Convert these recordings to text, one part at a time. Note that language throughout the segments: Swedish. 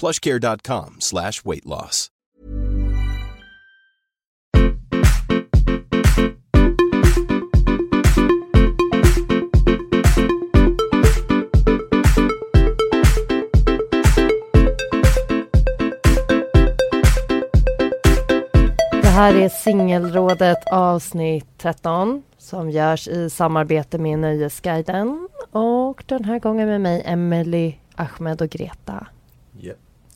plushcare.com slash weight loss. Det här är Singelrådet avsnitt 13 som görs i samarbete med Nöjesguiden och den här gången med mig Emily, Ahmed och Greta.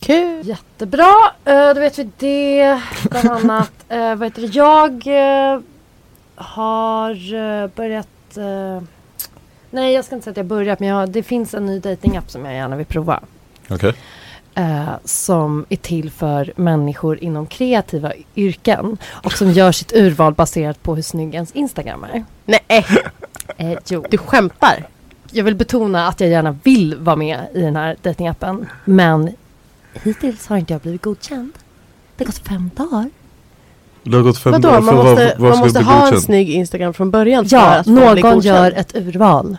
Kul! Jättebra, uh, då vet vi det. Bland annat, uh, vad heter det? Jag uh, har börjat... Nej, jag ska inte säga att jag börjat, men jag, det finns en ny datingapp som jag gärna vill prova. Okej. Uh, som är till för människor inom kreativa yrken och som gör sitt urval baserat på hur snygg ens Instagram är. Nej, Uh, jo. du skämtar? Jag vill betona att jag gärna vill vara med i den här datingappen, men hittills har inte jag blivit godkänd. Det har gått fem dagar. Det har gått fem Vadå, dagar man för måste, vad, vad man måste ha en godkänd? snygg Instagram från början för Ja, någon gör ett urval.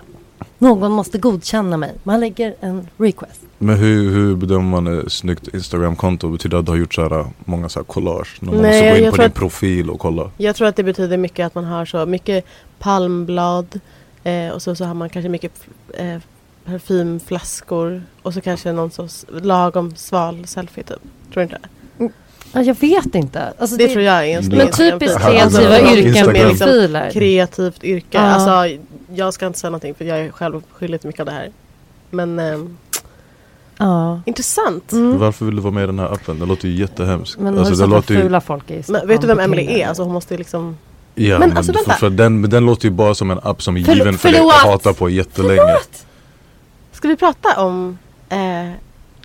Någon måste godkänna mig. Man lägger en request. Men hur, hur bedömer man ett snyggt Instagram-konto? Betyder det att du har gjort så här, många så här collage? När man Nej, måste gå in jag på tror din att- profil och kolla. Jag tror att det betyder mycket att man har så mycket palmblad eh, och så, så har man kanske mycket eh, parfymflaskor och så kanske någon sorts lagom sval selfie typ. Tror du inte? Ja, jag vet inte. Alltså, Det, tror jag är en snygg Men Instagram-profil. typiskt Alltså, kreativa Instagram. yrken med Liksom kreativt yrke. Ja. Alltså, jag ska inte säga någonting för jag är själv skyldig till mycket av det här. Men ehm, Ja. intressant. Mm. Varför vill du vara med i den här appen? Det låter ju jättehemskt. Men alltså, det låter vad ju, fula folk är? i Men vet du vem Emily är? Alltså hon måste liksom... ja, Men men, alltså, för, för den, men den låter ju bara som en app som är given för dig förlåt! att hata på jättelänge. Ska vi prata om eh,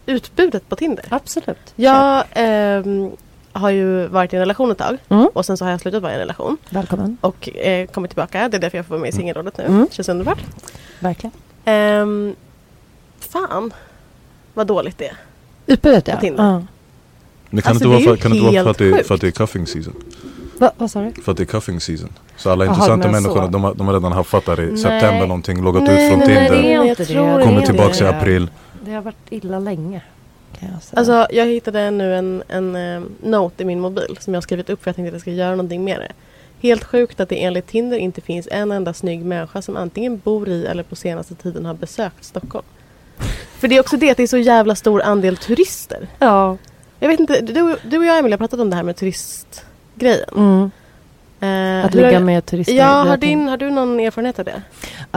utbudet på Tinder? Absolut. Jag ehm, har ju varit i en relation ett tag Mm. och sen så har jag slutat vara i en relation Välkommen. och eh, kommit tillbaka. Det är därför jag får vara med i singelrådet nu. Mm. Känns underbart. Verkligen. Ehm, fan vad dåligt det är. Utbudet På ja. Tinder. ja. Men kan Alltså, det inte vara för, kan det vara för, att det, för att det är cuffing season? Va, vad sa du? För att det är cuffing season. Så alla intressanta men människorna de, har- de har redan haft fattar i Nej. september någonting, loggat Nej, ut från nej, nej, Tinder. det är Jag inte tror det. det Kommer är tillbaks i april. Det har varit illa länge. Jag. Alltså jag hittade nu en, en eh, note i min mobil som jag har skrivit upp för jag tänkte att jag ska göra någonting med det. Helt sjukt att det enligt Tinder inte finns en enda snygg människa som antingen bor i eller på senaste tiden har besökt Stockholm. För det är också det att det är så jävla stor andel turister. ja. Jag vet inte, du, du och jag Emilia har pratat om det här med turistgrejen. Mm. Eh, Att ligga med turister. Ja, har, din, har du någon erfarenhet av det?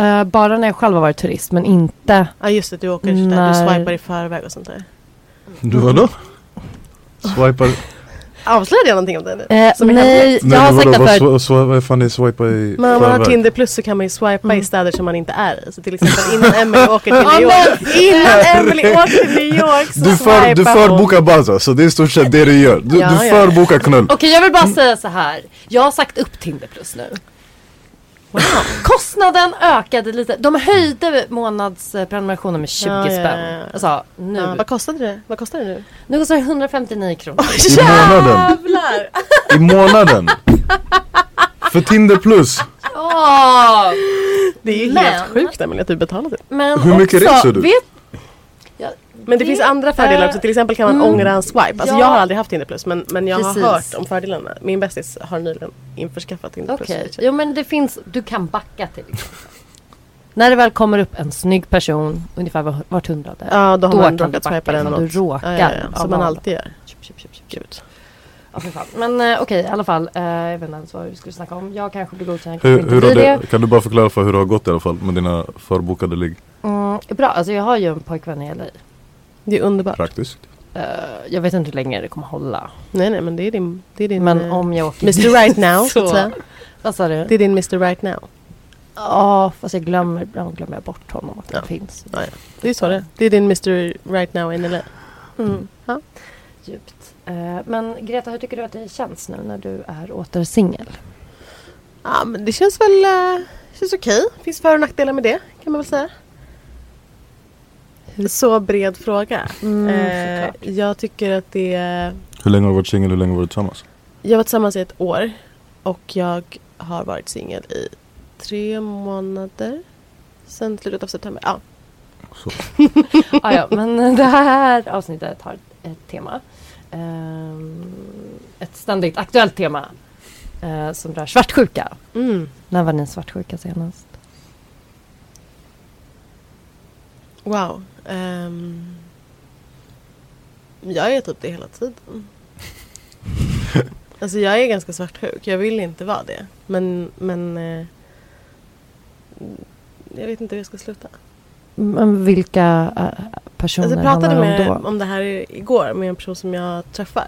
Eh, bara när jag själv har varit turist men inte. Ja just det, du åker där, du swipar i förväg och sånt där. Du vadå? Swipar? Avslöjade jag någonting om det nu? Eh, är nej, jag har sagt det vad, förut. vad fan är swipa i man har? Tinder plus så kan man ju swipa Mm. i städer som man inte är i. Så till exempel innan Emily åker till New York. Innan Emily åker till New York så Du, för, du swipar hon. förbokar Baza, så det är i stort sett det du gör. Du, Ja, du förbokar knull. Okej jag vill bara säga så här. Jag har sagt upp Tinder plus nu. Kostnaden ökade lite. De höjde månadsprenumerationen med 20 Ja, ja, spänn. ja, ja. Alltså nu. Ja, vad kostade det? Vad kostar det nu? Nu kostar det 159 kronor. I månaden. I månaden. För Tinder plus. Åh! Det är ju Men- helt sjukt Emelie att du betalar det. Men Hur mycket också, reser du? Vet, Men det, finns andra fördelar också. Till exempel kan man ångra en swipe. Alltså Ja. jag har aldrig haft Tinder plus men, men jag Precis. har hört om fördelarna. Min bästis har nyligen införskaffat Tinder plus. Okej, jo men det finns, du kan backa till exempel. När det väl kommer upp en snygg person, ungefär var, vart hundrade. Ja då har man kan du råkat swipa den. Du råkar. Ja, ja, ja. Som man alltid gör. Köp, köp, köp. Gud. Ja, för fan. Men eh, okej, i alla fall. Eh, jag vet inte ens vad vi skulle snacka om. Jag kanske blir godkänd, Hur, hur blir det, kan du bara förklara för hur det har gått i alla fall med dina förbokade ligg? Mm, bra, alltså jag har ju en pojkvän i LA. Det är underbart. Praktiskt. Eh, jag vet inte hur länge det kommer hålla. Nej nej men det är din, det är din Men eh, om jag åker Mr Right Now så Så. Vad sa du? Det är din Mr Right Now. Ja, fast jag glömmer, ibland glömmer jag bort honom att Ja. han finns. Ja, ja. Det är så det. Det är din Mr Right Now in LA. Mm. Ja. Djupt. Eh, men Greta, hur tycker du att det känns nu när du är åter singel? Ja men det känns väl eh, känns okej. Finns för och nackdelar med det kan man väl säga. Så bred fråga. Mm, eh, jag tycker att det är Hur länge har du varit singel? Hur länge har du varit tillsammans? Jag var tillsammans i ett år och jag har varit singel i tre månader. Sen slutet av september. Ja. Så. ah, ja, men det här avsnittet har ett tema. Ehm, ett ständigt aktuellt tema. eh, som rör svartsjuka. Mm. När var ni svartsjuka senast? Wow. Ehm, jag är typ det hela tiden. alltså jag är ganska svartsjuk. Jag vill inte vara det. Men, men eh, jag vet inte hur jag ska sluta. Men vilka eh, personer Alltså, jag pratade med, om om det här igår med en person som jag träffar.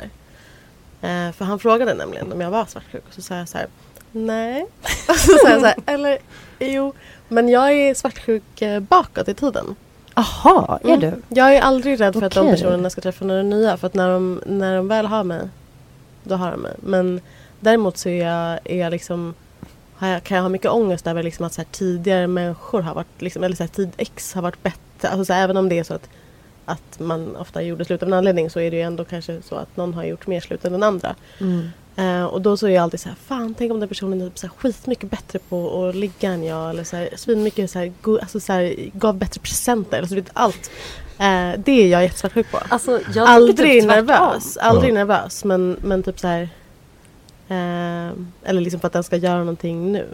Eh, för han frågade nämligen om jag var svartsjuk och så sa jag så här Nej. Och så sa jag så här, eller jo. Men jag är svartsjuk eh, bakåt i tiden. Jaha, är Mm. du? Jag är aldrig rädd för att de personerna ska träffa några nya. För att när de, när de väl har mig, då har de mig. Men däremot så är jag, är jag liksom jag, kan jag ha mycket ångest över liksom att så här, tidigare människor har varit, liksom, eller så här, tid X har varit bättre. Alltså, så här, även om det är så att, att man ofta gjorde slut av en anledning så är det ju ändå kanske så att någon har gjort mer slut än den andra. Mm. Eh, och då så är jag alltid så här, fan tänk om den personen är typ så här skitmycket bättre på att ligga än jag. Eller så här, svinmycket så här, go, alltså så här, gav bättre presenter. Eller så vet allt. Eh, det är jag jättesvartsjuk på. Alltså, jag tycker aldrig typ nervös. Aldrig Ja. nervös. Men, men typ så här. Eh, eller liksom för att den ska göra någonting nu.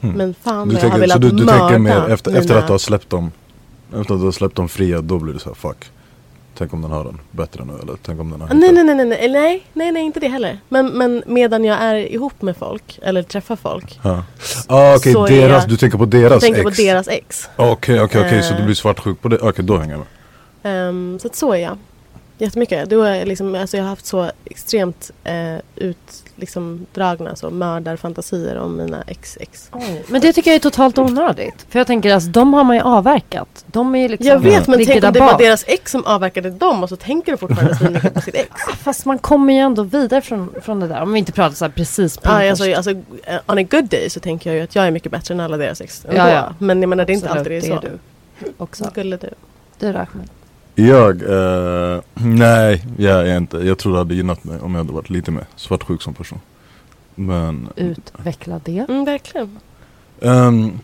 Mm. Men fan Du vad jag har tänker, så velat du, du tänker mer efter, efter att du har släppt dem Efter att du har släppt dem fria, då blir det så här fuck Tänk om den har den bättre nu eller tänk om den har Ah, Nej, nej, nej, nej, nej, nej, nej, nej, inte det heller. Men, men medan jag är ihop med folk, eller träffar folk, Ja. Ah, okej, är deras, jag- du tänker på deras tänker ex? på deras ex. Okej, okej, okej, så Eh. du blir svartsjuk på det? Okej, då hänger jag med Ehm, så att så är jag. Jättemycket. Då är jag, liksom, alltså jag har haft så extremt eh, ut, liksom, dragna så mördarfantasier om mina ex-ex. Oj, Men det tycker jag är totalt onödigt. För jag tänker alltså, de har man ju avverkat. De är liksom Jag vet men tänk om det var deras ex som avverkade dem och så tänker de fortfarande så mycket på sitt ex. Fast man kommer ju ändå vidare från, från det där. Om vi inte pratar så precis på Ja, alltså, alltså, eh, on a good day så tänker jag ju att jag är mycket bättre än alla deras ex. Ja, ja. Men jag menar det är inte Absolut, alltid det är så. du också. Skulle du? Du Rahmed. Jag, eh, nej jag är inte Jag tror det hade gynnat mig om jag hade varit lite mer svartsjuk som person Men Utveckla det. Mm, verkligen. Ehm,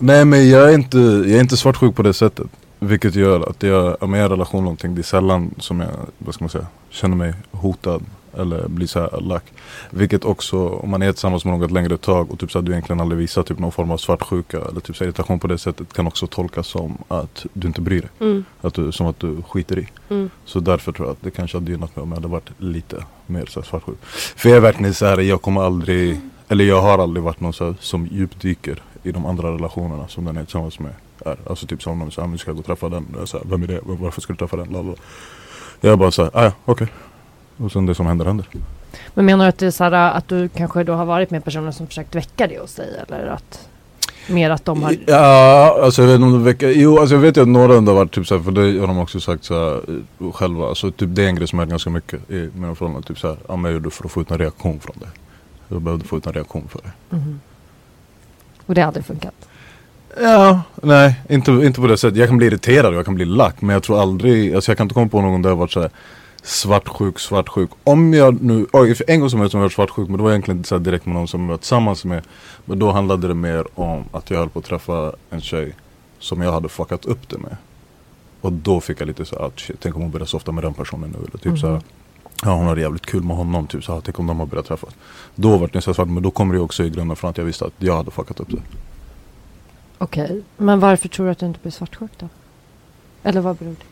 nej men jag är, inte, jag är inte svartsjuk på det sättet Vilket gör att jag, om jag är i en relation någonting Det är sällan som jag, vad ska man säga, känner mig hotad Eller blir så här lack Vilket också, om man är tillsammans med något längre tag Och typ så att du egentligen aldrig visar typ någon form av svartsjuka Eller typ så här irritation på det sättet Kan också tolkas som att du inte bryr dig Mm, att du, Som att du skiter i mm. Så därför tror jag att det kanske hade gynnat mig om jag hade varit lite mer så här svartsjuk. För jag är verkligen så här, jag kommer aldrig, eller jag har aldrig varit någon så här, som djupdyker i de andra relationerna som den är tillsammans med är. Alltså typ som om de säger, nu ska jag gå och träffa den. Jag så här, Vem är det? Varför ska du träffa den? Lala. Jag är bara så här, ah, ja okej. Och sen det som händer händer. Men menar du att det är så här, att du kanske då har varit med personer som försökt väcka det hos dig? Eller att mer att de har... Ja, alltså jag vet inte om det väcker, jo alltså jag vet ju att några ändå har varit typ såhär, för det har de också sagt såhär eh, själva, alltså typ det är en grej som är ganska mycket i mina förhållanden, typ såhär, ja men jag gjorde för att få ut en reaktion från det. Jag behövde få ut en reaktion för det. Mhm. Och det aldrig funkat? Ja, nej inte, inte på det sättet. Jag kan bli irriterad och jag kan bli lack men jag tror aldrig, alltså jag kan inte komma på någon där jag varit såhär svartsjuk, svartsjuk. Om jag nu, oj för en gång som jag som jag svartsjuk men det var egentligen inte så direkt med någon som jag var tillsammans med. Men då handlade det mer om att jag höll på att träffa en tjej som jag hade fuckat upp det med. Och då fick jag lite så att shit, tänk om hon börjar softa med den personen nu. Eller typ Mhm. så här, ja hon har det jävligt kul med honom. Typ så här, tänk om de har börjat träffas. Då var det så svart, men då kommer det också i grunden från att jag visste att jag hade fuckat upp det. Okej. Men varför tror du att du inte blir svartsjuk då? Eller vad beror det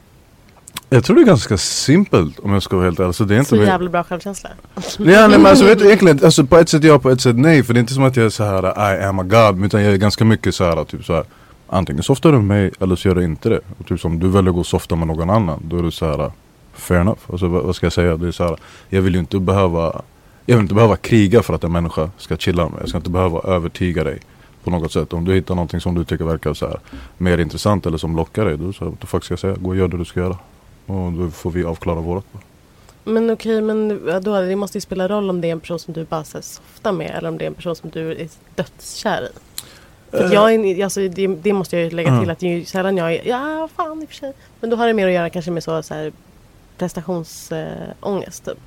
Jag tror det är ganska simpelt om jag ska vara helt ärlig. Så det är inte Så jävla bra självkänsla. Ja, nej, men alltså, vet du, egentligen, alltså, på ett sätt ja, på ett sätt nej. För det är inte som att jag är så här I am a god. Utan jag är ganska mycket så här, typ så här. Antingen softar du med mig eller så gör du inte det. Och typ som du väljer att gå och softa med någon annan. Då är du så här fair enough. Alltså, vad, vad ska jag säga? Det är så här, jag vill ju inte behöva Jag vill inte behöva kriga för att en människa ska chilla med mig. Jag ska inte behöva övertyga dig. På något sätt. Om du hittar någonting som du tycker verkar så här, mer intressant eller som lockar dig. Då så här, the fuck ska jag säga? Gå och gör det du ska göra. Och då får vi avklara vårat. Men okej, men då, det måste ju spela roll om det är en person som du bara så softar med eller om det är en person som du är dödskär i. För att jag är, alltså, det, det måste jag ju lägga till Mm. att det är sällan jag är, ja fan i och för sig. Men då har det mer att göra kanske med så, så här, prestationsångest typ.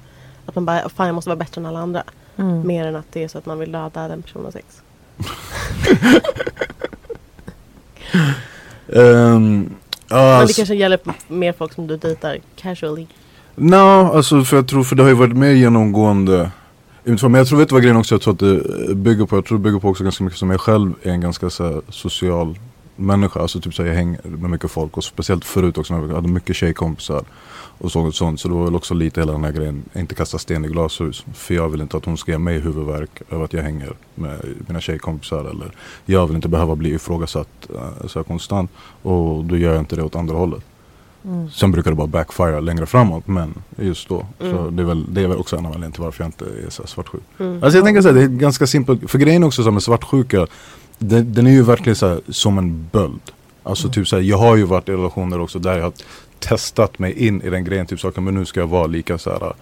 Att man bara, fan jag måste vara bättre än alla andra. Mm. Mer än att det är så att man vill döda den personens ex. Um, Men det kanske gäller mer folk som du dejtar casually. No, alltså för jag tror, för det har ju varit mer genomgående Men jag tror, vet du vad grejen också jag tror att det bygger på? Jag tror det bygger på också ganska mycket som jag själv är en ganska så här, social människa Alltså typ så här, jag hänger med mycket folk och speciellt förut också när jag hade mycket tjejkompisar och sånt, sånt. Så det var väl också lite hela den här grejen, inte kasta sten i glashus. För jag vill inte att hon ska ge mig huvudvärk över att jag hänger med mina tjejkompisar. Eller jag vill inte behöva bli ifrågasatt uh, så här konstant. Och då gör jag inte det åt andra hållet. Mm. Sen brukar det bara backfire längre framåt men just då. Så Mm. det är, väl, det är väl också en anledning till varför jag inte är så svartsjuk. Mm. Alltså jag tänker såhär, det är ganska simpelt. För grejen också så med svartsjuka. Den, den är ju verkligen så här, som en böld. Alltså typ såhär, jag har ju varit i relationer också där jag har testat mig in i den grejen. Typ saker, men nu ska jag vara lika så här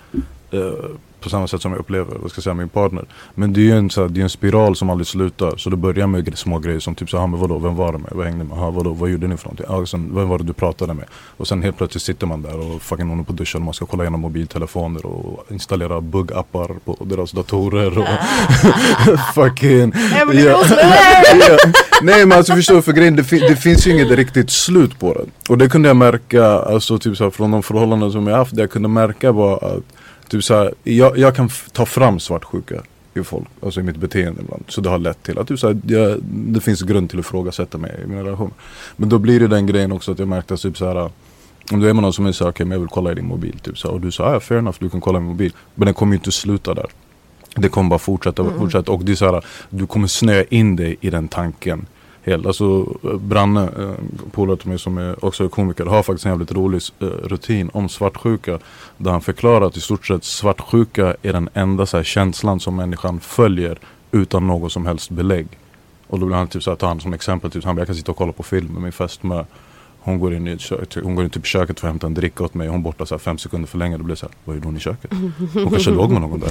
eh, på samma sätt som jag upplever, vad ska jag säga, min partner. Men det är ju en, så här, det är en spiral som aldrig slutar. Så det börjar med små grejer som typ så här, men vadå, vem var det med? Vad hängde med? Aha, vadå, vad gjorde ni för någonting? Ah, sen, vem var det du pratade med? Och sen helt plötsligt sitter man där och fucking håller på att duscha och man ska kolla igenom mobiltelefoner och installera buggappar på deras datorer och fucking Ja. Ja. Nej men alltså förstår för grejen det, fin- det finns ju inget riktigt slut på det. Och det kunde jag märka, alltså typ så här, från de förhållanden som jag haft, det jag kunde märka var att typ så här, jag, jag kan ta fram svartsjuka i folk, alltså i mitt beteende ibland. Så det har lett till att typ så här, jag, det finns grund till att ifrågasätta mig i mina relationer. Men då blir det den grejen också att jag märkte att typ så här om du är med någon som är såhär, okej men jag vill kolla i din mobil typ så här, och du sa, ja fair enough du kan kolla i min mobil. Men den kommer ju inte sluta där. Det kommer bara fortsätta och fortsätta och det är så här, du kommer snöa in dig i den tanken. Helt. Alltså Branne, eh, polare till mig som är också är komiker, har faktiskt en jävligt rolig eh, rutin om svartsjuka. Där han förklarar att i stort sett svartsjuka är den enda så här, känslan som människan följer utan något som helst belägg. Och då blir han typ så här, tar han som exempel, typ, han bara, jag kan sitta och kolla på film med min fästmö. Hon går in i köket, hon går in typ i köket för att hämta en dricka åt mig. Hon är borta så här fem sekunder för länge. Då blir det så här, vad gjorde hon i köket? Hon kanske låg med någon där.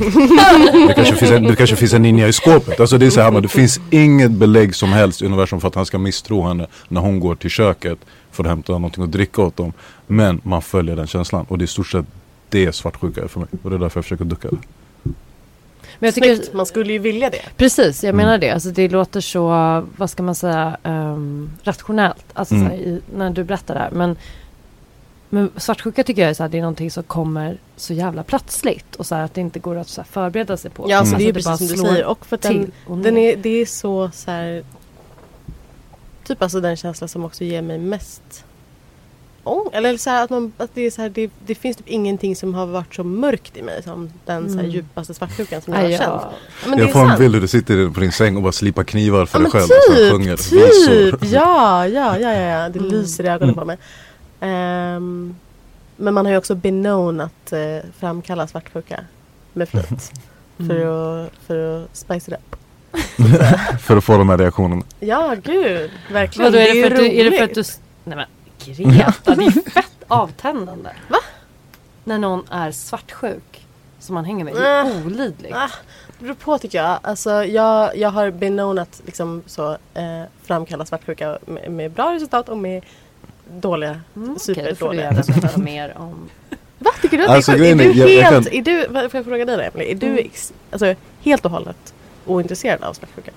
Det kanske finns en, det kanske finns en ninja i skåpet. Alltså det är så här, men det finns inget belägg som helst i universum för att han ska misstro henne när hon går till köket för att hämta någonting att dricka åt dem. Men man följer den känslan och det är i stort sett det svartsjuka är för mig. Och det är därför jag försöker ducka det. Men jag tycker, Snyggt, man skulle ju vilja det. precis, jag menar Mm. det. Alltså det låter så, vad ska man säga, ehm, rationellt. Alltså Mm. så här, i, när du berättar det här. Men, men svartsjuka tycker jag är så här, det är någonting som kommer så jävla plötsligt. Och så här, att det inte går att så här, förbereda sig på. Ja, alltså Mm. det är ju Alltså, precis som du säger. Och för att den, och den är, det är så, så här, Typ alltså den känsla som också ger mig mest ång- Eller så här, att, man, att det, är så här, det, det finns typ ingenting som har varit så mörkt i mig som den så här, Mm. djupaste svartsjukan som jag har ja. känt. Men det jag är får en bild hur du sitter på din säng och bara slipar knivar för Ja dig själv. och sen typ, sjunger typ! visor. Ja, ja, ja, ja, ja. Det Mm. lyser i ögonen Mm. på mig. Ehm, men man har ju också att eh, framkalla svartsjuka med flit. Mm. För, att, för att spice it up. För att få de här reaktionerna. Ja, gud. Verkligen. Vadå, är det, ju för att du, är det för att du... Nej men Greta, det är fett avtändande. Va? När någon är svartsjuk. Som man hänger med. Det är Ah. olidligt. Ah, det beror på tycker jag. Alltså, jag, jag har been known att liksom, så, eh, framkalla svartsjuka med, med bra resultat och med dåliga, Mm, Okej, då får du superdåliga gärna resultat. mer om... Va? Tycker du att Alltså, det är? Är är- du jag- jag helt, kan- är du, får jag fråga dig då Emelie? Är du Mm. ex, alltså, helt och hållet ointresserad av svartsjuka?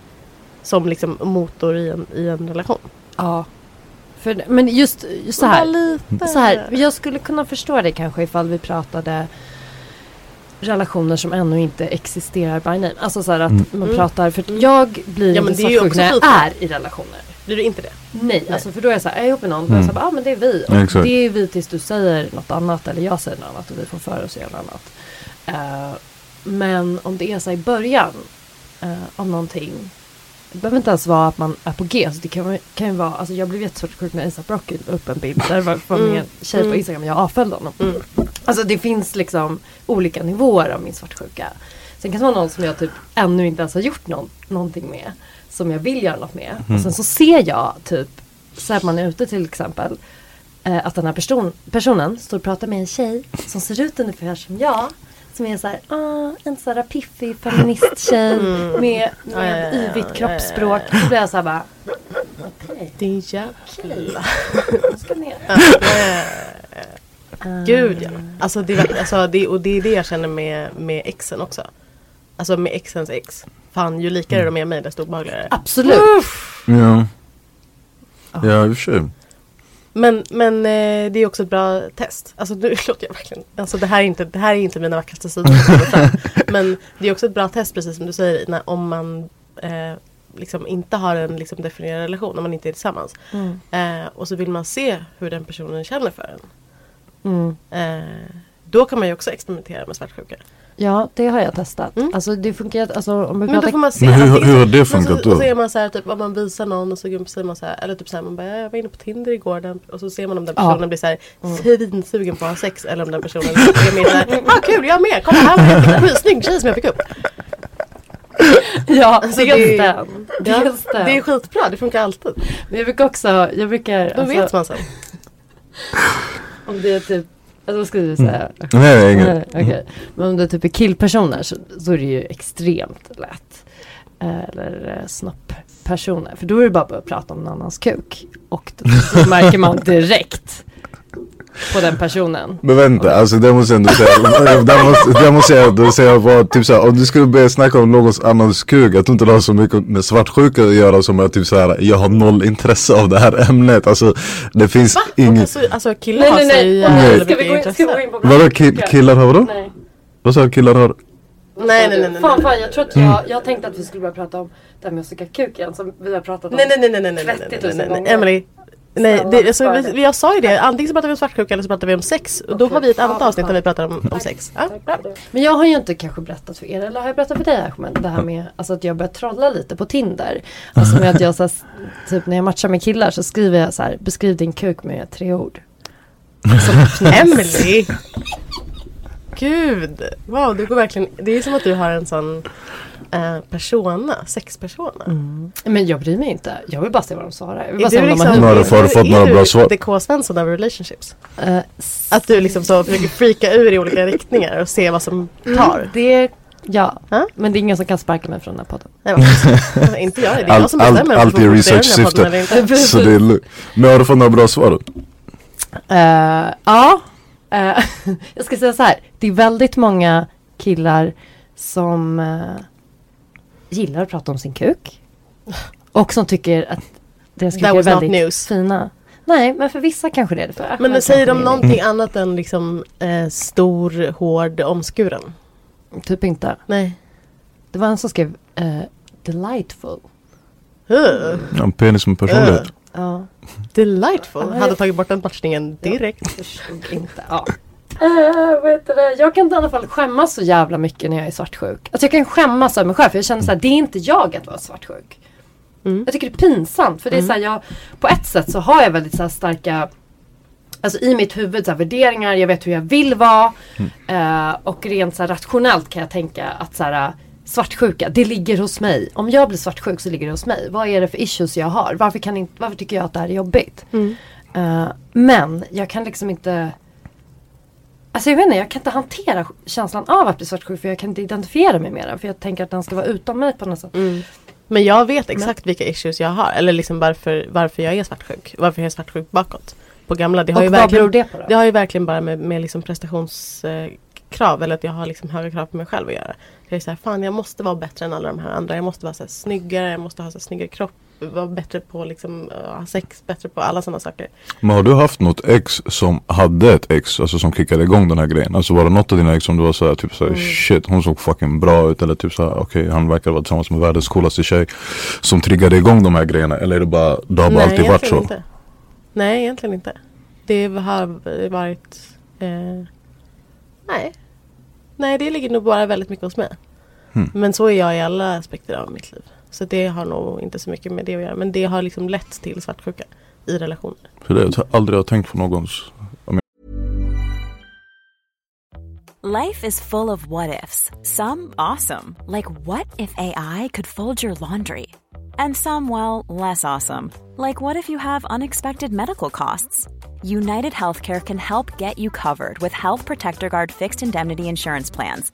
Som liksom motor i en, i en relation? Ja. För, men just, just så här. Så här, jag skulle kunna förstå det kanske ifall vi pratade relationer som ännu inte existerar by name. Alltså så här att Mm. man Mm. pratar, för jag blir Ja, men inte det är ju svartsjuk också när jag är i relationer. Blir du inte det? Nej, alltså för då är jag så här, är jag ihop med någon, Mm. jag så här, ah, men det är vi. Och Ja, det är vi tills du säger något annat eller jag säger något annat och vi får för oss att göra något annat. Eh, men om det är så här i början uh, av någonting. Det behöver inte ens vara att man är på G. Så det kan, kan ju vara, alltså jag blev jättesvartsjuk när ASAP Rocky la upp en bild. Där var var med en tjej på Mm. Instagram, jag avföljde honom. Mm. Alltså det finns liksom olika nivåer av min svartsjuka. Sen kan det vara någon som jag typ ännu inte ens har gjort någon, någonting med. Som jag vill göra något med. Och sen så ser jag typ, så att man är ute till exempel. Eh, att den här person, personen står och pratar med en tjej som ser ut ungefär som jag. Som är såhär, ah, en sån här piffig feministtjej med, med Ja, ja, ja, ja, yvigt ja, kroppsspråk. Då blir jag såhär bara, okej, Din jävla... jag ska ner. Eh, Gud ja. Alltså det, alltså det, och det är det jag känner med, med exen också. Alltså med exens ex. Fan ju likare de är mig desto obehagligare. Absolut. Ja. Ja, i och för sig. Men, men eh, det är också ett bra test. Alltså nu låter jag verkligen, alltså det här är inte, det här är inte mina vackraste sidor. men det är också ett bra test precis som du säger när, om man eh, liksom inte har en liksom, definierad relation, om man inte är tillsammans. Mm. Eh, och så vill man se hur den personen känner för en. Mm. Eh, då kan man ju också experimentera med svartsjuka. Ja, det har jag testat. Mm. Alltså det funkar alltså om vi Men då pratar får man se. Men hur, så- hur har det Men så, funkat och så då? är man så här, typ, om man visar någon och så säger man så här, eller typ så här, man bara, "Ja, jag var inne på Tinder igår den, och så ser man om den Ja. personen blir så här svinsugen på att ha sex eller om den personen är mer såhär, ah kul jag med, kolla här var en snygg tjej som jag fick upp. Ja, Alltså, dels det- den. Ja, Dels den. det är skitbra, det funkar alltid. Men jag brukar också, jag brukar, Då vet alltså, man sen. om det är typ, alltså vad skulle du säga? Nej, nej, Nej, inget. okej. Men om det typ är killpersoner så, så är det ju extremt lätt. Eh, Eller eh, snopppersoner. För då är det bara att börja prata om någon annans kuk. Och då, då märker man direkt på den personen. Men vänta, alltså det måste jag ändå säga, det måste, det måste jag ändå säga var typ såhär, om du skulle börja snacka om någons annans kuk, jag tror inte det har så mycket med svartsjuka att göra som att typ såhär, jag har noll intresse av det här ämnet, alltså det finns Va? inget Alltså, alltså killar Nej har nej sig nej, Nej. ska vi, mycket gå in, ska vi gå intresse. in på Vadå ki- killar har vadå? Nej. Vad sa du killar har? Nej nej nej. nej, Fan, nej. fan jag tror att jag, jag tänkte att vi skulle börja prata om det här med att suga kuk igen som vi har pratat om. Nej nej nej nej nej nej nej 30 nej 000 nej nej gånger. Emily Nej, Snälla, det, alltså, vi, jag sa ju det, antingen så pratar vi om svartsjuka eller så pratar vi om sex. Och då har vi ett annat avsnitt där vi pratar om, om sex. Ja. Men jag har ju inte kanske berättat för er, eller har jag berättat för dig Ahmed? Det här med alltså, att jag börjat trolla lite på Tinder. Alltså med att jag så här, typ när jag matchar med killar så skriver jag så här, beskriv din kuk med tre ord. Emily! Gud! Wow, det går verkligen, det är som att du har en sån eh, persona, sexpersona. Men jag bryr mig inte, jag vill bara se vad de svarar. Jag vill bara Är se du om de har liksom, Har du fått- fått är några du bra svar? the K. Svensson av relationships? S- Att du liksom så försöker freaka ur i olika riktningar och se vad som tar? det, ja. Ja. Men det är ingen som kan sparka mig från den här podden. Nej, vad- inte jag, det är jag Allt- som bestämmer allt research-syfte. Så det är lugnt. Men har du fått några bra svar? Eh, ja, Eh, jag ska säga så här. Det är väldigt många killar som eh, gillar att prata om sin kuk. Och som tycker att deras kuk That är väldigt news. fina. Nej, men för vissa kanske det är det. För Men Ahmed säger de det det. någonting annat än liksom eh, stor, hård, omskuren? Typ inte. Nej. Det var en som skrev eh, delightful. Uh, Ja, en penis med personlighet. Ja, delightful. Ja, Hade tagit bort den matchningen direkt. förstod inte. Ja. Uh, vad heter det? Jag kan i alla fall skämmas så jävla mycket när jag är svartsjuk. Alltså jag kan skämmas över mig själv för jag känner såhär, det är inte jag att vara svartsjuk. Mm. Jag tycker det är pinsamt för det är såhär, jag, på ett sätt så har jag väldigt så här starka Alltså i mitt huvud så här, värderingar, jag vet hur jag vill vara. Eh, och rent så här, rationellt kan jag tänka att så här, svartsjuka, det ligger hos mig. Om jag blir svartsjuk så ligger det hos mig. Vad är det för issues jag har? Varför, kan inte, varför tycker jag att det här är jobbigt? Eh, men jag kan liksom inte Alltså jag vet inte, jag kan inte hantera känslan av att bli svartsjuk för jag kan inte identifiera mig med den. För jag tänker att den ska vara utom mig på något sätt. Men jag vet exakt vilka issues jag har. Eller liksom varför, varför jag är svartsjuk. Varför jag är svartsjuk bakåt. På gamla. Det har, Och ju vad beror det på då? det har ju verkligen bara med, med liksom prestationskrav. eller att jag har liksom höga krav på mig själv att göra. Jag är så här, fan jag måste vara bättre än alla de här andra. Jag måste vara så här, snyggare, jag måste ha så här, snyggare kropp. Vara bättre på liksom, uh, ha sex, bättre på alla sådana saker. Men har du haft något ex som hade ett ex, alltså som kickade igång den här grejen? Alltså var det något av dina ex som du var såhär typ såhär Mm. shit hon såg fucking bra ut eller typ såhär okej han verkar vara tillsammans med världens coolaste tjej Som triggade igång de här grejerna eller är det bara, det har bara alltid varit så? Inte. Nej, egentligen inte. Det har varit... Eh, nej. Nej, det ligger nog bara väldigt mycket hos mig. Hmm. Men så är jag i alla aspekter av mitt liv. Så det har nog inte så mycket med det att göra. Men det har liksom lett till svartsjuka i relationer. För det jag aldrig har tänkt på någons Life is full of what ifs. Some awesome, like what if AI could fold your laundry? And some, well, less awesome, like what if you have unexpected medical costs? United Healthcare can help get you covered with Health Protector Guard fixed indemnity insurance plans.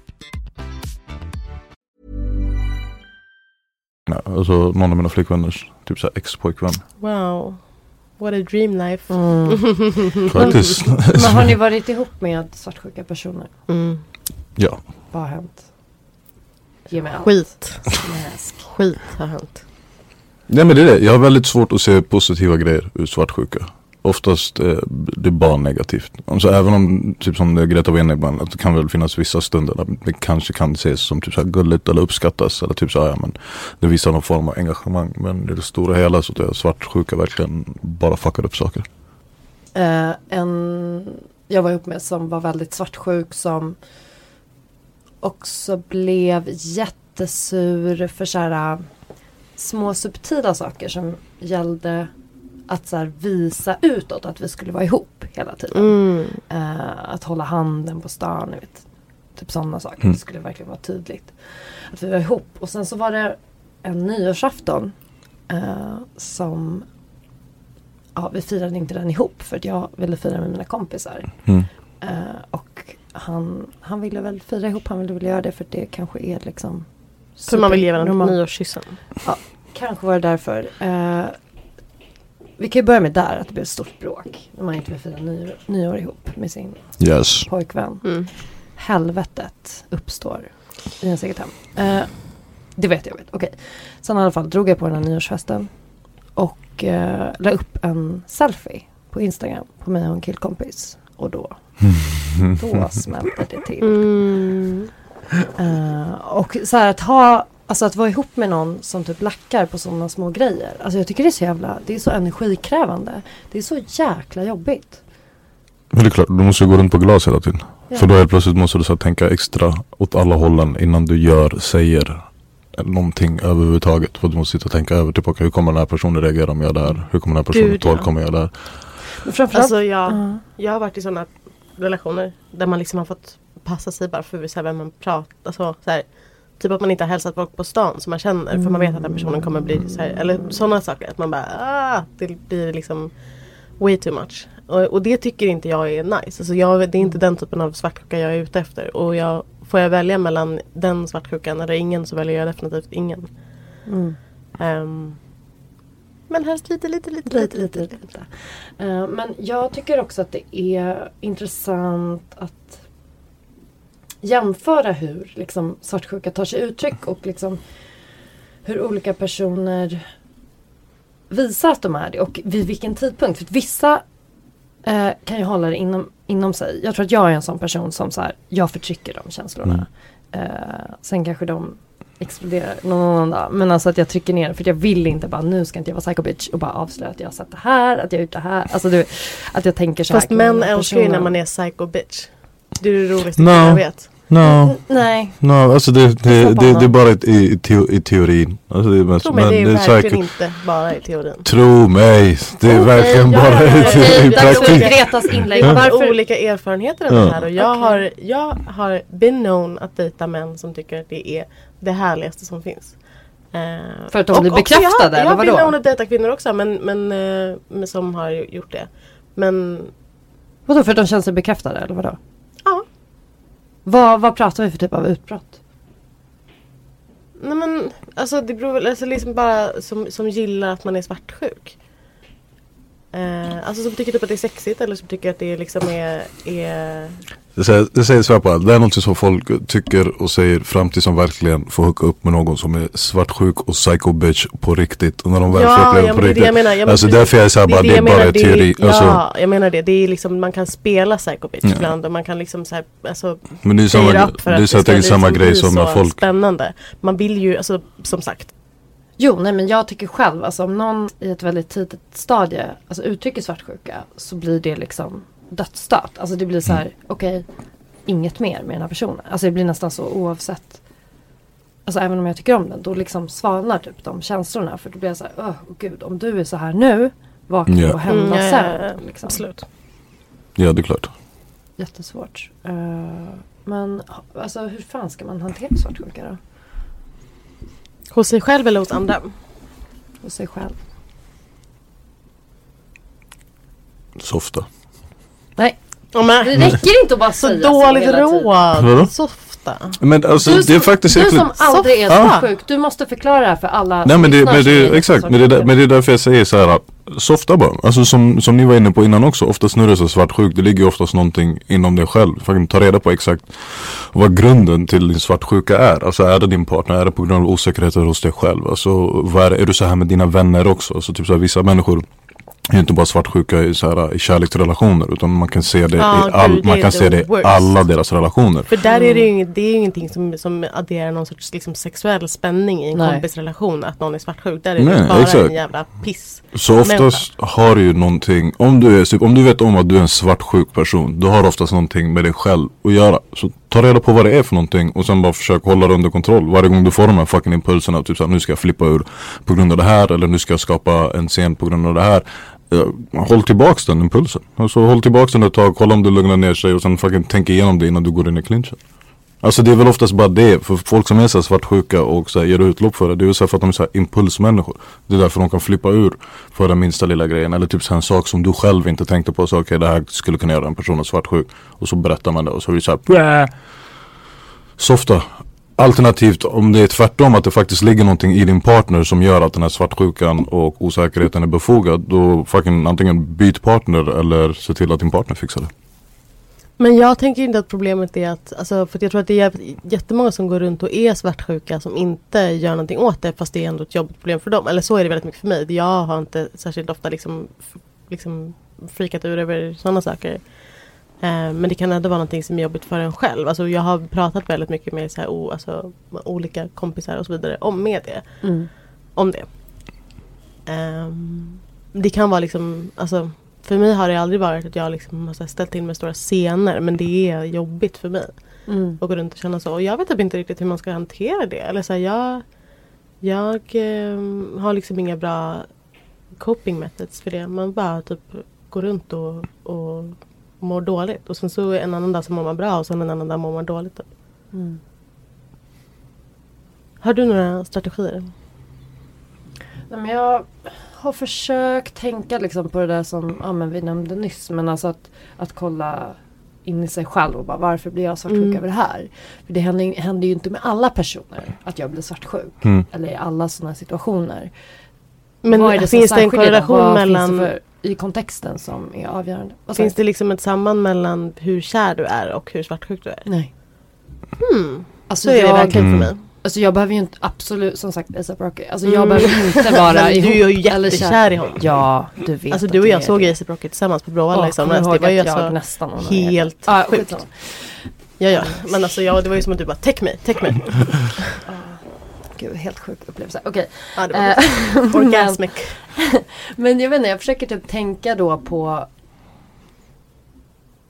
Alltså någon av mina flickvänners typ såhär ex-pojkvän Wow. What a dream life. Faktiskt Men har ni varit ihop med svartsjuka personer? Mm. Ja Vad har hänt? Ge mig allt. Skit. Skit har hänt. Nej men det är det, jag har väldigt svårt att se positiva grejer ur svartsjuka Oftast eh, det är bara negativt. Alltså, även om, typ som det Greta var inne ibland, att det kan väl finnas vissa stunder där det kanske kan ses som typ så här gulligt eller uppskattas. Eller typ så här, ja, men det visar någon form av engagemang. Men i det stora hela så är svartsjuka verkligen bara fuckar upp saker. Eh, en jag var ihop med som var väldigt svartsjuk som också blev jättesur för så här eh, små subtila saker som gällde att så här visa utåt att vi skulle vara ihop hela tiden. Mm. Eh, att hålla handen på stan, ni vet. Typ sådana saker. Mm. Det skulle verkligen vara tydligt. Att vi var ihop. Och sen så var det en nyårsafton. Eh, som Ja, vi firade inte den ihop för att jag ville fira med mina kompisar. Mm. Eh, och han, han ville väl fira ihop, han ville väl göra det för att det kanske är liksom Så man vill ge varandra nyårskyssen. Kanske var det därför. Vi kan ju börja med där, att det blev ett stort bråk. När man inte vill fira nyår, nyår ihop med sin Yes. pojkvän. Mm. Helvetet uppstår i ens eget hem. Eh, det vet jag. Vet. Okej. Sen i alla fall drog jag på den här nyårsfesten. Och eh, la upp en selfie på Instagram på mig och en killkompis. Och då, då smällde det till. Mm. Eh, och så här att ha, alltså att vara ihop med någon som typ lackar på sådana små grejer. Alltså jag tycker det är så jävla, det är så energikrävande. Det är så jäkla jobbigt. Men det är klart, du måste ju gå runt på glas hela tiden. Ja. För då helt plötsligt måste du så tänka extra åt alla hållen innan du gör, säger någonting överhuvudtaget. För du måste sitta och tänka över, typ okej, hur kommer den här personen reagera om jag är där? Hur kommer den här personen Gud, ja. tolka om jag är där? Men framförallt, Alltså jag, Ja. jag har varit i sådana relationer där man liksom har fått passa sig bara för så vem man pratar. Alltså, så här, typ att man inte har hälsat folk på stan som man känner för man vet att den personen kommer bli så här, eller sådana saker. Att man bara, ah, det blir liksom way too much. Och, och det tycker inte jag är nice. Alltså jag, det är inte den typen av svartsjuka jag är ute efter. Och jag, får jag välja mellan den svartsjukan eller ingen så väljer jag definitivt ingen. mm. Ehm, men helst lite, lite, lite, Lite, lite, lite. lite. Eh, men jag tycker också att det är intressant att jämföra hur liksom, svartsjuka tar sig uttryck och liksom hur olika personer visar att de är det och vid vilken tidpunkt. För att vissa eh, kan ju hålla det inom, inom sig. Jag tror att jag är en sån person som så här, jag förtrycker de känslorna. Eh, sen kanske de exploderar någon annan dag. Men alltså att jag trycker ner för att jag vill inte bara nu ska inte jag vara psycho bitch och bara avslöja att jag har sett det här, att jag har gjort det här. Alltså du, att jag tänker så Fast här. kring män älskar ju när man är psycho bitch. Det är det roligaste No. jag vet. No, Nej. no, alltså det, det, det, det, är bara i, i, i teorin. Alltså det är mest, Tro mig, det är men verkligen säkert, inte bara i teorin. Tro mig, det är verkligen ja, bara ja, i, i praktik. Gretas inlägg. Har olika erfarenheter av Ja. det här och jag, Okej. har, jag har been known att dejta män som tycker att det är det härligaste som finns. Eh, För att de blir jag bekräftade, eller Jag har been known att dejta kvinnor också men, men, eh, men som har gjort det. Men Vadå för att de känner sig bekräftade eller vadå? Vad, vad pratar vi för typ av utbrott? nej men alltså det beror väl, alltså liksom bara som, som gillar att man är svartsjuk. Eh, alltså som tycker typ att det är sexigt eller som tycker att det liksom är, är Det säger, det säger. Det är något som folk tycker och säger fram till som verkligen får hooka upp med någon som är svartsjuk och psycho bitch på riktigt. Och när de väl får Ja, uppleva ja på det är det riktigt. jag menar. Ja, men alltså precis. därför jag är såhär bara, det är jag bara menar, teori. Det är, alltså, ja, jag menar det. Det är liksom, man kan spela Psycho Bitch Ja. ibland och man kan liksom så här, alltså, men det är styra samma, det att är så att det är samma grej som när folk Spännande. Man vill ju, alltså som sagt. Jo, nej men jag tycker själv, alltså om någon i ett väldigt tidigt stadie alltså, uttrycker svartsjuka så blir det liksom dödsstöt. Alltså det blir så här, okej, inget mer med den här personen. Alltså det blir nästan så oavsett. Alltså även om jag tycker om den, då liksom svalnar typ de känslorna. För då blir jag så här, åh gud, om du är så här nu, vad kan Ja. då hända Mm, ja, ja, sen? Liksom. Absolut. Ja det är klart. Jättesvårt. Eh, men alltså hur fan ska man hantera svartsjuka då? Hos sig själv eller hos andra? Hos sig själv? Softa. Nej, Ja, det men, räcker inte att bara så säga dåligt. Vadå? råd. Softa. Men alltså Du det är som, faktiskt du äckligt. som aldrig är Ja. svartsjuk, du måste förklara det här för alla Nej men det, men det är exakt, men det, är där, men det är därför jag säger så här Softa bara, alltså som, som ni var inne på innan också, oftast när du är så svartsjuk, det ligger ju oftast någonting inom dig själv. Faktiskt ta reda på exakt vad grunden till din svartsjuka är. Alltså är det din partner, är det på grund av osäkerheter hos dig själv? Alltså vad är, är du så här med dina vänner också? Alltså typ så här, vissa människor är inte bara svartsjuka i, så här, i kärleksrelationer utan man kan se det, Ja, i, all, man det kan se det i alla deras relationer. För där är det ju inget, det är ju ingenting som, som adderar någon sorts liksom, sexuell spänning i en Nej. kompisrelation. Att någon är svartsjuk. Där är det Nej, bara exakt. en jävla piss. Så oftast har du ju någonting, om du, är, typ, om du vet om att du är en svartsjuk person, då har du oftast någonting med dig själv att göra. Så ta reda på vad det är för någonting och sen bara försök hålla det under kontroll. Varje gång du får de här fucking impulserna, typ såhär, nu ska jag flippa ur på grund av det här eller nu ska jag skapa en scen på grund av det här. håll tillbaks den impulsen. Alltså håll tillbaks den ett tag, kolla om du lugnar ner sig och sen fucking tänk igenom det innan du går in i clinchen. Alltså det är väl oftast bara det, för folk som är så svartsjuka och så här, ger utlopp för det, det är ju så för att de är så här impulsmänniskor. Det är därför de kan flippa ur för den minsta lilla grejen. Eller typ så en sak som du själv inte tänkte på, så okej det här skulle kunna göra en person svartsjuk. Och så berättar man det och så är det så här, Bäh! Softa. Alternativt om det är tvärtom att det faktiskt ligger någonting i din partner som gör att den här svartsjukan och osäkerheten är befogad. Då fucking antingen byt partner eller se till att din partner fixar det. Men jag tänker inte att problemet är att, alltså, för jag tror att det är jättemånga som går runt och är svartsjuka som inte gör någonting åt det fast det är ändå ett jobbigt problem för dem. Eller så är det väldigt mycket för mig. Jag har inte särskilt ofta liksom, liksom freakat ur över sådana saker. Eh, men det kan ändå vara någonting som är jobbigt för en själv. Alltså, jag har pratat väldigt mycket med så här, o, alltså, olika kompisar och så vidare om med det. Mm. Om det. Ehm, det kan vara liksom, alltså för mig har det aldrig varit att jag liksom har ställt in med stora scener men det är jobbigt för mig Mm. att gå runt och känna så. Och jag vet typ inte riktigt hur man ska hantera det. Eller så här, jag jag ehm, har liksom inga bra coping methods för det. Man bara typ går runt och, och mår dåligt. Och sen så en annan dag så mår man bra och sen en annan dag mår man dåligt. Typ. Mm. Har du några strategier? Nej, men jag har försökt tänka liksom på det där som ja, men vi nämnde nyss. Men alltså att, att kolla in i sig själv och bara varför blir jag svartsjuk Mm. över det här? För det händer, händer ju inte med alla personer att jag blir svartsjuk. Mm. Eller i alla sådana situationer. Men Vad är det som finns det en korrelation Vad mellan Finns det för, I kontexten som är avgörande. Vad Finns det liksom ett samband mellan hur kär du är och hur svartsjuk du är? Nej. Hmm. Alltså Så är det verkligen Mm. för mig. Alltså jag behöver ju inte, absolut som sagt ASAP Rocky. Alltså jag Mm. behöver inte vara Men ihop. du är ju jättekär i honom. Ja, du vet Alltså du och jag jag såg. ASAP Rocky tillsammans på Bråvalla Åh, i somras. Det var ju jag alltså nästan helt Ah, sjukt. skitsamma. Ja, ja. Men alltså ja, det var ju som att du bara täck mig, täck mig. Gud, helt sjuk upplevelse. Okej. Ja, det var Eh, orgasmic. Men jag vet inte, jag försöker typ tänka då på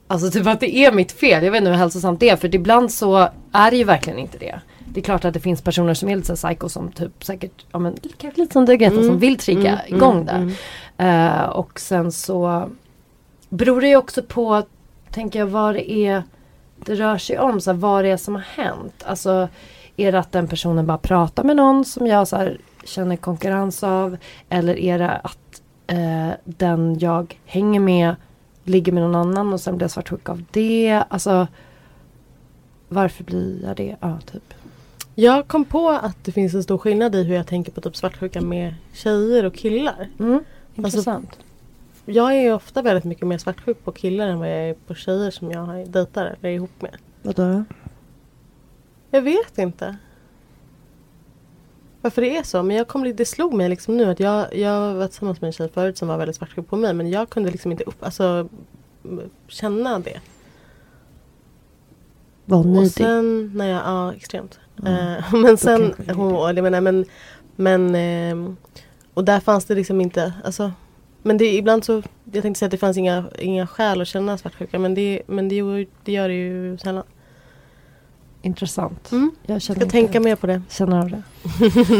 Alltså typ att det är mitt fel. Jag vet inte hur hälsosamt det är. För ibland så är det ju verkligen inte det. Det är klart att det finns personer som är lite så psycho som typ säkert, ja men kanske lite som du Greta som vill trigga igång det. Eh, och sen så beror det ju också på, tänker jag, vad det är det rör sig om. Så här, vad det är som har hänt. Alltså är det att den personen bara pratar med någon som jag så här, känner konkurrens av. Eller är det att eh, den jag hänger med ligger med någon annan och sen blir jag svartsjuk av det. Alltså varför blir jag det? Ja, typ. Jag kom på att det finns en stor skillnad i hur jag tänker på typ svartsjuka med tjejer och killar. Mm, intressant. Jag är ju ofta väldigt mycket mer svartsjuk på killar än vad jag är på tjejer som jag dejtar eller är ihop med. Vadå? Jag vet inte. Varför det är så. Men jag kom, det slog mig liksom nu att jag, jag var tillsammans med en tjej förut som var väldigt svartsjuk på mig. Men jag kunde liksom inte upp, alltså, känna det. Var Och nidig? sen när jag, ja extremt. Eh, men sen, hon, jag menar, men, men ehm, och där fanns det liksom inte, alltså men det är ibland så, jag tänkte säga att det fanns inga, inga skäl att känna svartsjuka men det, men det, gör- det gör det ju sällan. Intressant. Mm. Jag Ska inte, tänka mer på det. känner av det.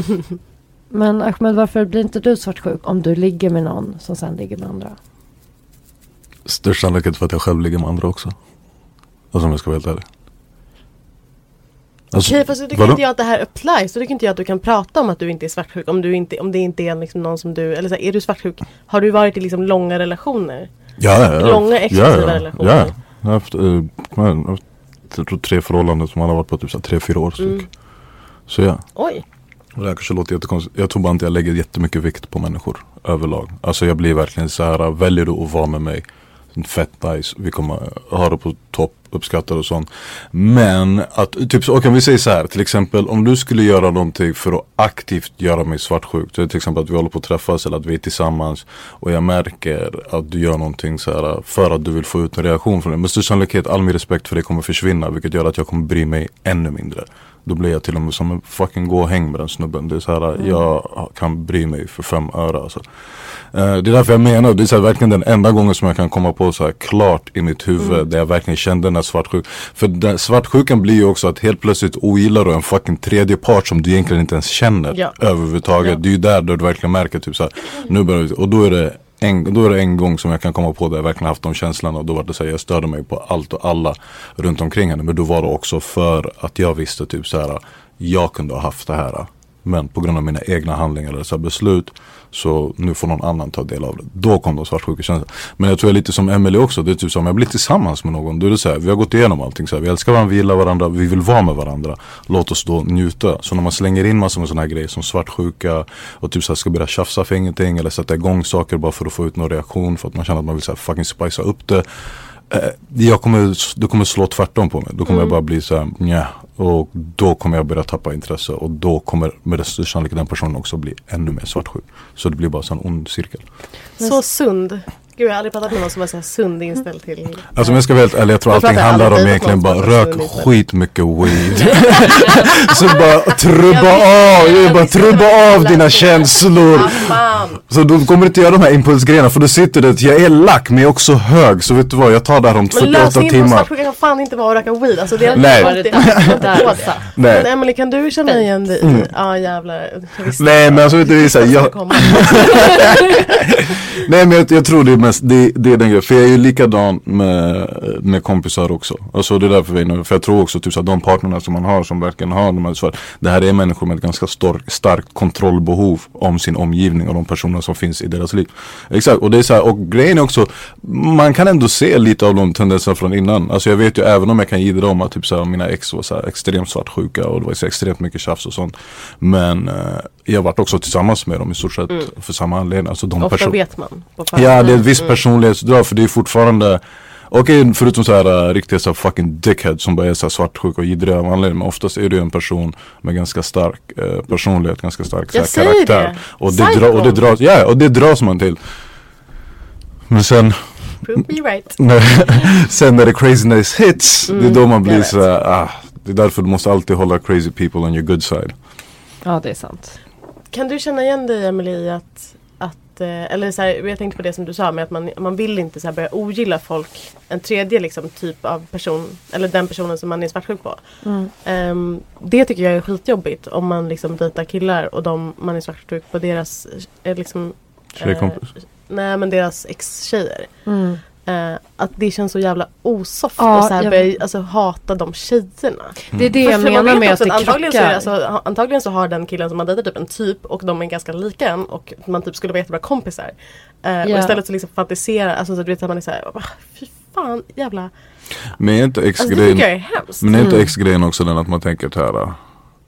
Men Ahmed, varför blir inte du svartsjuk om du ligger med någon som sen ligger med andra? Störst sannolikhet för att jag själv ligger med andra också. Alltså om jag ska vara helt ärlig. Alltså, Okej fast då tycker vadå? inte jag att det här applies. Då tycker inte jag att du kan prata om att du inte är svartsjuk. Om, du inte, om det inte är liksom någon som du, eller så här, är du svartsjuk? Har du varit i liksom långa relationer? Ja, ja. Långa exklusiva ja, ja. relationer. Ja, jag har haft, eh, jag har haft jag tror tre förhållanden som alla varit på typ så här tre, fyra år styck. Mm. Så ja. Oj. Och det här kanske låter jättekonstigt. Jag tror bara inte jag lägger jättemycket vikt på människor överlag. Alltså jag blir verkligen så här, väljer du att vara med mig? Fett nice, vi kommer ha det på topp, uppskatta och sånt. Men att, typ så, okay, vi säger så här, till exempel om du skulle göra någonting för att aktivt göra mig svartsjuk. Till exempel att vi håller på att träffas eller att vi är tillsammans. Och jag märker att du gör någonting så här för att du vill få ut en reaktion från det. Med största sannolikhet all min respekt för det kommer försvinna. Vilket gör att jag kommer bry mig ännu mindre. Då blir jag till och med som fucking gå och häng med den snubben. Det är så här, jag kan bry mig för fem öre alltså. Eh, det är därför jag menar, det är så här, verkligen den enda gången som jag kan komma på så här klart i mitt huvud där jag verkligen kände den här svartsjuk. För den, svartsjukan blir ju också att helt plötsligt ogillar du en fucking tredje part som du egentligen inte ens känner Ja. överhuvudtaget. Ja. Det är ju där du verkligen märker typ så här, nu börjar vi, och då är det en, då är det en gång som jag kan komma på där jag verkligen haft de känslorna och då var det så här, jag störde mig på allt och alla runt omkring henne. Men då var det också för att jag visste typ så här, jag kunde ha haft det här. Men på grund av mina egna handlingar eller så beslut så nu får någon annan ta del av det. Då kom de svartsjuka känslorna. Men jag tror jag är lite som Emily också. Det är typ som om jag blir tillsammans med någon. Då är det så här, vi har gått igenom allting. Så här, vi älskar varandra, vi gillar varandra, vi vill vara med varandra. Låt oss då njuta. Så när man slänger in massor med sådana här grejer som svartsjuka och typ så här, ska börja tjafsa för ingenting eller sätta igång saker bara för att få ut någon reaktion för att man känner att man vill så här, fucking spicea upp det. Eh, jag kommer, det kommer slå tvärtom på mig. Då kommer jag bara bli så här, nja. Och då kommer jag börja tappa intresse och då kommer med det största sannolikhet den personen också bli ännu mer svartsjuk. Så det blir bara så en ond cirkel. Så sund. Gud jag har aldrig pratat med någon som var så här sund inställd till Alltså om jag ska vara helt ärlig, jag tror Jag allting handlar om egentligen bara rök har svunnit. skit mycket weed. så bara trubba av, bara trubba av dina känslor. Så då kommer du inte göra de här impulsgrejerna för då sitter det att jag är lack men jag är också hög. Så vet du vad, jag tar det här om Men 48 lösningen på timmar. svartsjuka kan fan inte vara att röka weed. Alltså det är Nej. alltid det. Nej. Men Emily kan du känna igen dig i? Ja jävlar. Nej men alltså vet du, det är så här, jag. Nej men jag, jag tror det är men det, det är den grejen. För jag är ju likadan med, med kompisar också. Alltså det är därför vi är nu. För jag tror också typ så att de partnerna som man har som verkligen har de här så Det här är människor med ett ganska stor, starkt kontrollbehov om sin omgivning och de personer som finns i deras liv. Exakt och det är så här, och grejen är också Man kan ändå se lite av de tendenserna från innan. Alltså jag vet ju även om jag kan gidra om att typ så här, mina ex var så här, extremt svartsjuka och det var så extremt mycket tjafs och sånt. Men eh, jag varit också tillsammans med dem i stort sett för samma anledning. Alltså de Ofta vet man. Ja det är ett visst personlighetsdrag för det är fortfarande Okej förutom så här uh, riktiga så här fucking dickhead som bara är så här svartsjuk och jiddriga av anledning Men oftast är det ju en person med ganska stark eh, personlighet, ganska stark så här, karaktär det. och det, dra, och det dras, ja och det dras man till Men sen, Prove me right. sen när det craziness hits Det är då man blir så här, ah, Det är därför du måste alltid hålla crazy people on your good side Ja, det är sant. Kan du känna igen dig Emily i att att eh, eller så här, jag tänkte på det som du sa med att man, man vill inte så här börja ogilla folk. En tredje liksom, typ av person, eller den personen som man är svartsjuk på. Mm. Ehm, det tycker jag är skitjobbigt om man liksom dejtar killar och de, man är svartsjuk på deras eh, liksom, Tjejkompis. nej men deras ex-tjejer. Mm. Eh, att det känns så jävla osoft Ja, och så här jag- börja, alltså, hata de tjejerna. Det är det jag man menar med att också det antagligen, så krockar. det- alltså, antagligen så har den killen som man dejtar typ en typ och de är ganska lika en och man typ skulle vara jättebra kompisar. Eh, Ja. Och istället så liksom fantisera, alltså så du vet att man är såhär, "Va, fy fan jävla. Men är inte Alltså jag ex-grejen hemskt. Men är inte Mm. ex-grejen också den att man tänker så här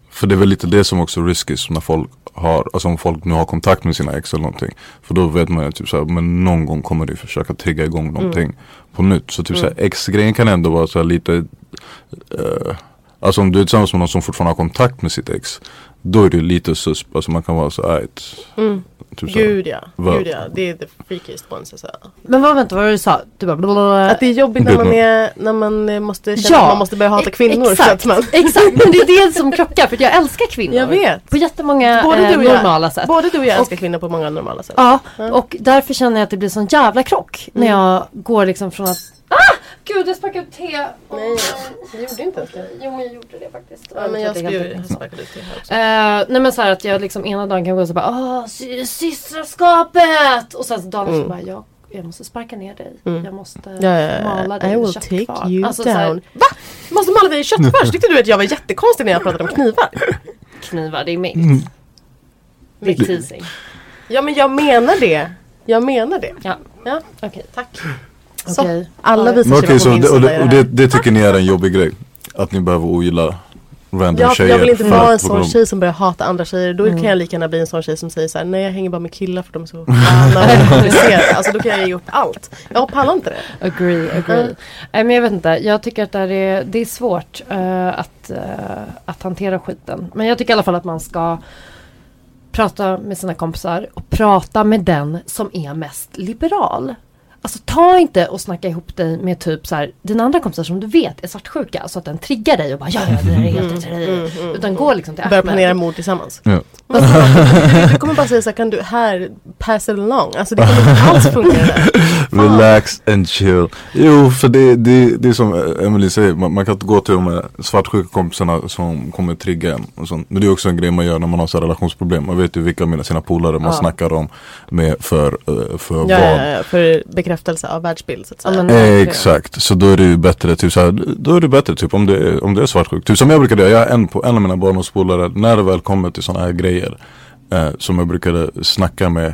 För det är väl lite det som också risky när folk har, alltså om folk nu har kontakt med sina ex eller någonting För då vet man ju typ såhär, men någon gång kommer det försöka trigga igång någonting på nytt. Så typ såhär ex-grejen kan ändå vara såhär lite eh, Alltså om du är tillsammans med någon som fortfarande har kontakt med sitt ex Då är det lite susp, alltså man kan vara så här, Mm. typ så Gud ja, Vad? gud ja. Det är the freakiest ones alltså. Men vad vänta, vad var det du sa? Du bara blablabla. Att det är jobbigt när man, är, när man eh, måste känna Ja, att man måste börja hata kvinnor. För exakt. att man, Exakt, men det är det som krockar för jag älskar kvinnor. Jag vet. På jättemånga Både eh, du och jag. normala sätt. både du och jag Och- älskar kvinnor på många normala sätt. Ja, och därför känner jag att det blir sån jävla krock när Mm. jag går liksom från att Ah! Gud jag sparkade ut te! Åh, Nej, jag gjorde inte ens det. Jo men jag gjorde det faktiskt. Ja, men jag helt jag sparkade ut det här också. Eh, nej men så här att jag liksom ena dagen kan gå och så bara Åh, sy- systraskapet! Och sen så dagen Mm. bara jag, jag måste sparka ner dig. Mm. Jag måste ja. mala dig I will take you Alltså, så här, down. Va? Måste mala dig i köttkvarn? Tyckte du att jag var jättekonstig när jag pratade om knivar? knivar, det är milt. Mm. Det är teasing. Ja men jag menar det. Jag menar det. Ja, Ja, okej. tack. Okej. Alla Ja, visar sig vara så på och, sida det, och det det, här. tycker ni är en jobbig grej? Att ni behöver ogilla random Jag, tjejer jag vill inte vara en sån tjej som börjar hata andra tjejer. Då Mm. kan jag lika gärna bli en sån tjej som säger såhär, nej jag hänger bara med killar för de är så sköna och komplicerade. Alltså då kan jag ge upp allt. Jag pallar inte det. Agree, agree. Nej men jag vet inte, jag tycker att det är, det är svårt eh, att, eh, att hantera skiten. Men jag tycker i alla fall att man ska prata med sina kompisar och prata med den som är mest liberal. Alltså ta inte och snacka ihop dig med typ så här, dina andra kompisar som du vet är svartsjuka så att den triggar dig och bara ja, ja det där är helt rätt. mm, mm, Utan gå liksom till Börja Ahmed. planera mord tillsammans. Ja. Alltså, du kommer bara säga såhär, kan du här pass it along? Alltså det kommer inte alls där. Relax and chill. Jo, för det, det, det är som Emily säger, man, man kan inte gå till de här svartsjuka kompisarna som kommer trigga en. Och sånt. Men det är också en grej man gör när man har så här relationsproblem. Man vet ju vilka av sina polare man Ja. snackar om med för, eh, för Ja, vad. ja, ja, för bekräftelse av världsbild så att säga. Eh, exakt, så då är det ju bättre typ så här, då är det bättre typ om det är, om det är svartsjukt. Typ som jag brukade göra, jag har en, på, en av mina barndomspolare, när det väl kommer till sådana här grejer eh, som jag brukade snacka med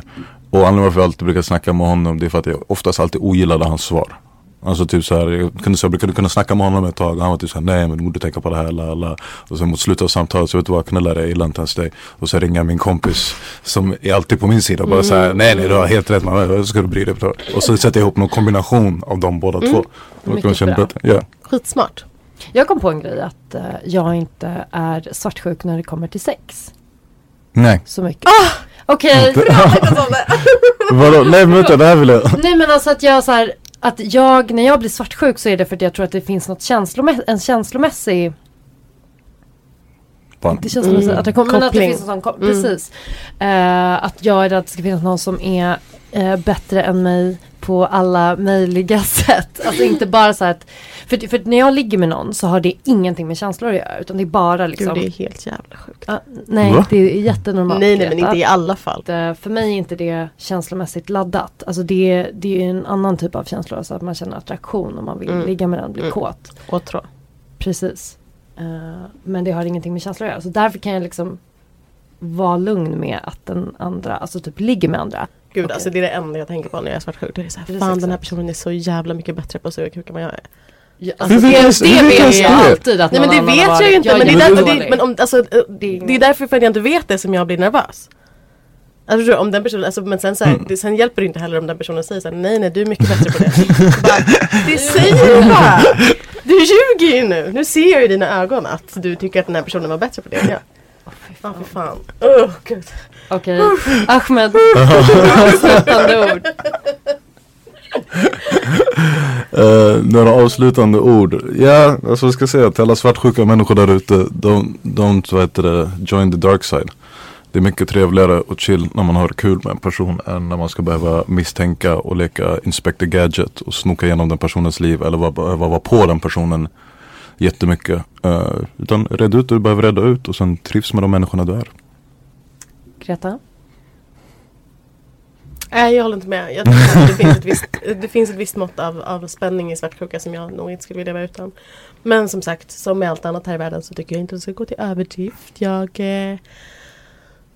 och anledningen varför jag alltid brukar snacka med honom det är för att jag oftast alltid ogillade hans svar. Alltså typ så här, jag, kunde, så jag brukade kunna snacka med honom ett tag och han var typ såhär nej men du borde tänka på det här la, la. Och sen mot slutet av samtalet så vet du vad knullar jag gillar inte ens dig. Och så ringer jag min kompis som är alltid på min sida och bara såhär nej nej du har helt rätt man, ska du bry dig på? Och så sätter jag ihop någon kombination av de båda två. Då kan Mycket bra. bättre. Ja. Skitsmart. Jag kom på en grej att eh, jag inte är svartsjuk när det kommer till sex. Nej. Så mycket. Okej. Vadå? Nej men vänta det här vill jag. Nej men alltså att jag så här, att jag när jag blir svartsjuk så är det för att jag tror att det finns något känslomässigt, en känslomässig Fan. Det känns som Mm. att det kommer, men att det Koppling. finns en sån kom, Mm. Precis. Eh, att jag är rädd att det ska finnas någon som är eh, bättre än mig på alla möjliga sätt. Alltså inte bara så att, för, för när jag ligger med någon så har det ingenting med känslor att göra utan det är bara liksom. Gud det är helt jävla sjukt. Ja, nej Va? det är jättenormalt. Nej nej men inte i alla fall. Att, eh, För mig är inte det känslomässigt laddat. Alltså det, är- det är en annan typ av känslor. Alltså att man känner attraktion och man vill Mm. ligga med den, bli Mm. kåt. Åtrå. Precis. Eh, men det har ingenting med känslor att göra. Så därför kan jag liksom vara lugn med att den andra, alltså typ ligger med andra. Gud Okej. alltså det är det enda jag tänker på när jag är svartsjuk. Det är såhär, Det är fan den här personen är så jävla mycket bättre på att suga kuk än vad jag är. Ja, alltså, Hur det, vet det, jag- hur vet jag det? alltid att Nej men det vet jag ju inte. Men det, är är därför, det, men om, alltså, Det är det är därför för att jag inte vet det som jag blir nervös. Alltså, om den personen, alltså, men sen, så här, Mm. det, sen hjälper det inte heller om den personen säger såhär, nej nej du är mycket bättre på det. bara, det säger du bara! Du ljuger ju nu! Nu ser jag i dina ögon att du tycker att den här personen var bättre på det än jag. Ja fy fan. Oh, gud. Okej, Ahmed. Avslutande ord. Eh, några avslutande ord. Ja, alltså vad ska säga till alla svartsjuka människor där ute. Don't, don't vad heter det, join the dark side. Det är mycket trevligare och chill när man har kul med en person än när man ska behöva misstänka och leka Inspector Gadget och snoka igenom den personens liv eller vara, behöva vara på den personen jättemycket. Uh, utan red ut det du behöver reda ut och sen trivs med de människorna du är. Greta? Nej, jag håller inte med. Jag tycker att det, finns ett visst, det finns ett visst mått av, av spänning i svartsjuka som jag nog inte skulle vilja vara utan. Men som sagt, som med allt annat här i världen så tycker jag inte att det ska gå till överdrift. Jag, eh,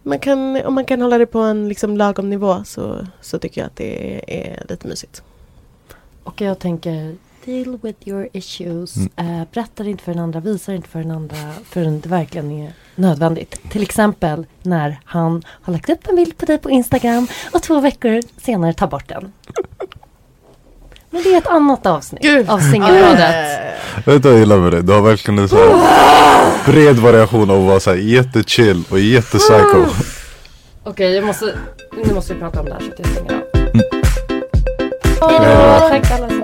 man kan, om man kan hålla det på en liksom lagom nivå så, så tycker jag att det är, är lite mysigt. Och jag tänker deal with your issues. Mm. Uh, berättar inte för den andra, visar inte för den andra förrän det verkligen är nödvändigt. Till exempel när han har lagt upp en bild på dig på Instagram och två veckor senare tar bort den. Men det är ett annat avsnitt Gud. av Singelrådet. Vet du vad jag gillar med dig? Du har verkligen en så bred variation av att vara så här jättechill och jättepsycho. Okej, okay, jag måste, nu måste vi prata om det här så att jag stänger av. Mm. Oh,